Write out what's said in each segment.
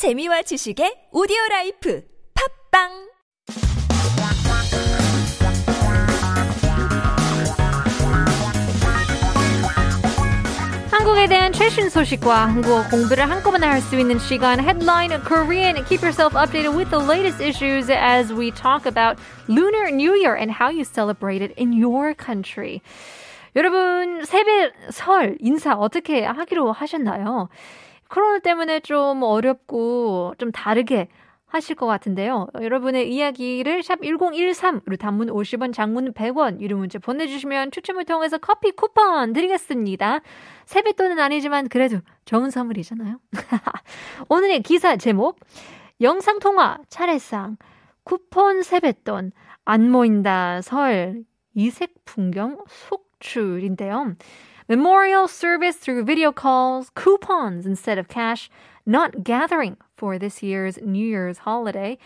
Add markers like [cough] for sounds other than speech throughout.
재미와 지식의 오디오 라이프 팝빵 한국에 대한 최신 소식과 한국어 공부를 한꺼번에 할 수 있는 시간 Headline Korean. Keep yourself updated with the latest issues as we talk about Lunar New Year and how you celebrate it in your country. 여러분 세배 설 인사 어떻게 하기로 하셨나요? 코로나 때문에 좀 어렵고 좀 다르게 하실 것 같은데요. 여러분의 이야기를 샵 1013으로 단문 50원, 장문 100원 유료 문자 보내주시면 추첨을 통해서 커피 쿠폰 드리겠습니다. 세뱃돈은 아니지만 그래도 좋은 선물이잖아요. [laughs] 오늘의 기사 제목 영상통화 차례상 쿠폰 세뱃돈 안 모인다 설 이색 풍경 속출인데요. Memorial service through video calls, coupons instead of cash, not gathering for this year's New Year's holiday.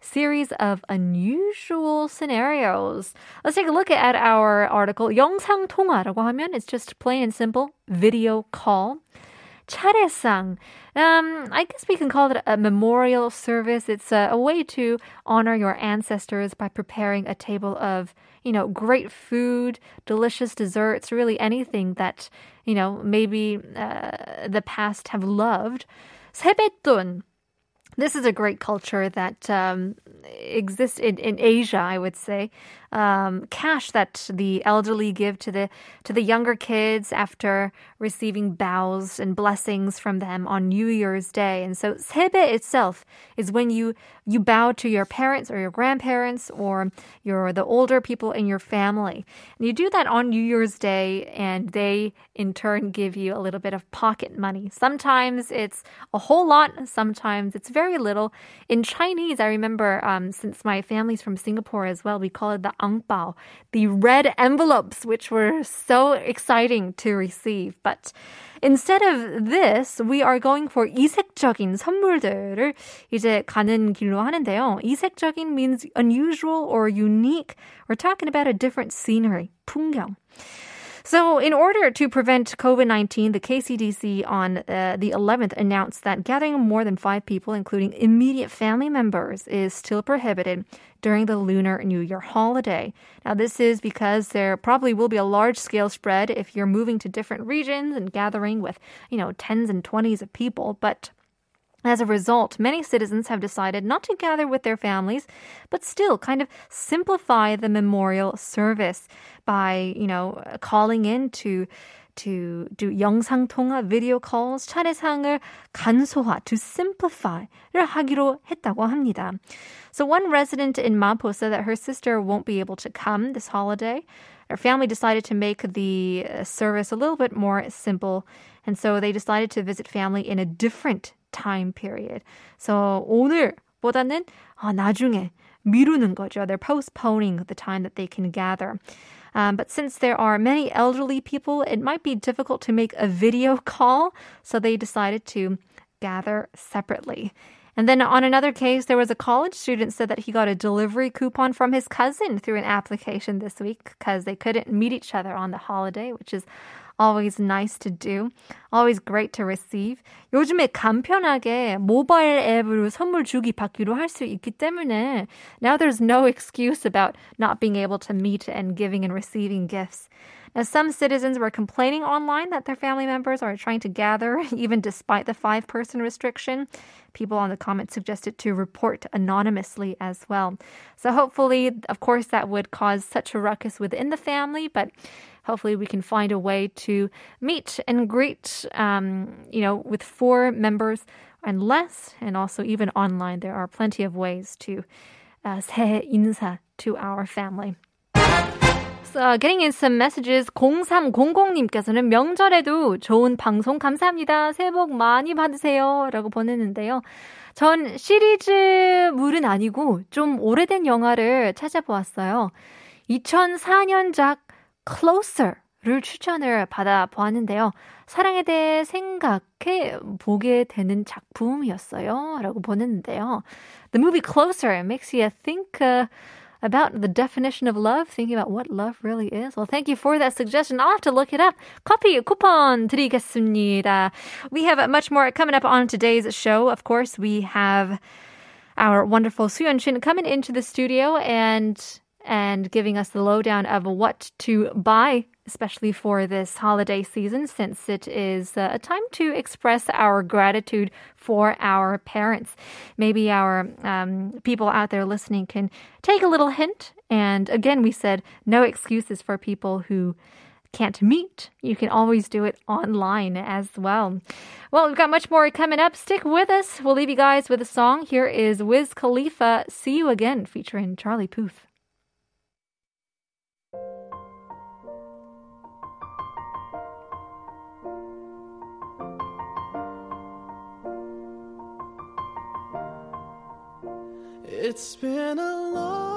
Series of unusual scenarios. Let's take a look at our article. 영상 통화라고 하면 it's just plain and simple video call. 차례상. Um, I guess we can call it a memorial service. It's a, a way to honor your ancestors by preparing a table of, you know, great food, delicious desserts, really anything that, you know, maybe uh, the past have loved. 세뱃돈. This is a great culture that um, exists in, in Asia, I would say. Um, cash that the elderly give to the to the younger kids after receiving bows and blessings from them on New Year's Day. And so 세배 itself is when you you bow to your parents or your grandparents or your the older people in your family. And you do that on New Year's Day and they in turn give you a little bit of pocket money. Sometimes it's a whole lot, sometimes it's very little. In Chinese, I remember um, since my family's from Singapore as well, we call it the angbao, the red envelopes, which were so exciting to receive. But instead of this, we are going for 이색적인 선물들을 이제 가는 길로 하는데요. 이색적인 means unusual or unique. We're talking about a different scenery, 풍경. So, in order to prevent COVID 19, the KCDC on uh, the 11th announced that gathering more than five people, including immediate family members, is still prohibited during the Lunar New Year holiday. Now, this is because there probably will be a large scale spread if you're moving to different regions and gathering with, you know, tens and twenties of people. But as a result, many citizens have decided not to gather with their families, but still kind of simplify the memorial service by, you know, calling in to to do 영상통화 video calls, 차례상을 간소화, to simplify를 하기로 했다고 합니다. So one resident in Mapo said that her sister won't be able to come this holiday. Her family decided to make the uh, service a little bit more simple, and so they decided to visit family in a different time period. So 오늘보다는 아, 나중에 미루는 거죠. They're postponing the time that they can gather. Um, but since there are many elderly people, it might be difficult to make a video call, [laughs] so they decided to gather separately. And then on another case, there was a college student said that he got a delivery coupon from his cousin through an application this week because they couldn't meet each other on the holiday, which is always nice to do, always great to receive. 요즘에 간편하게 모바일 앱으로 선물 주기 받기로 할 수 있기 때문에 now there's no excuse about not being able to meet and giving and receiving gifts. Now, some citizens were complaining online that their family members are trying to gather [laughs] even despite the five person restriction. People on the comments suggested to report anonymously as well. So, hopefully, of course, that would cause such a ruckus within the family, but hopefully we can find a way to meet and greet, um, you know, with four members and less, and also even online. There are plenty of ways to uh, say 인사 to our family. So, getting in some messages. 0300님께서는 명절에도 좋은 방송 감사합니다. 새해 복 많이 받으세요. 라고 보냈는데요. 전 시리즈물은 아니고 좀 오래된 영화를 찾아보았어요. 2004년작 Closer를 추천을 받아보았는데요. 사랑에 대해 생각해 보게 되는 작품이었어요. 라고 보냈는데요. The movie Closer makes you think uh, about the definition of love, thinking about what love really is. Well, thank you for that suggestion. I'll have to look it up. 커피 쿠폰 드리겠습니다. We have much more coming up on today's show. Of course, we have our wonderful Suyun Shin coming into the studio and and giving us the lowdown of what to buy, especially for this holiday season, since it is uh, a time to express our gratitude for our parents. Maybe our um, people out there listening can take a little hint. And again, we said no excuses for people who can't meet, you can always do it online as well. Well, we've got much more coming up. Stick with us. We'll leave you guys with a song. Here is Wiz Khalifa, See You Again, featuring Charlie Puth. It's been a long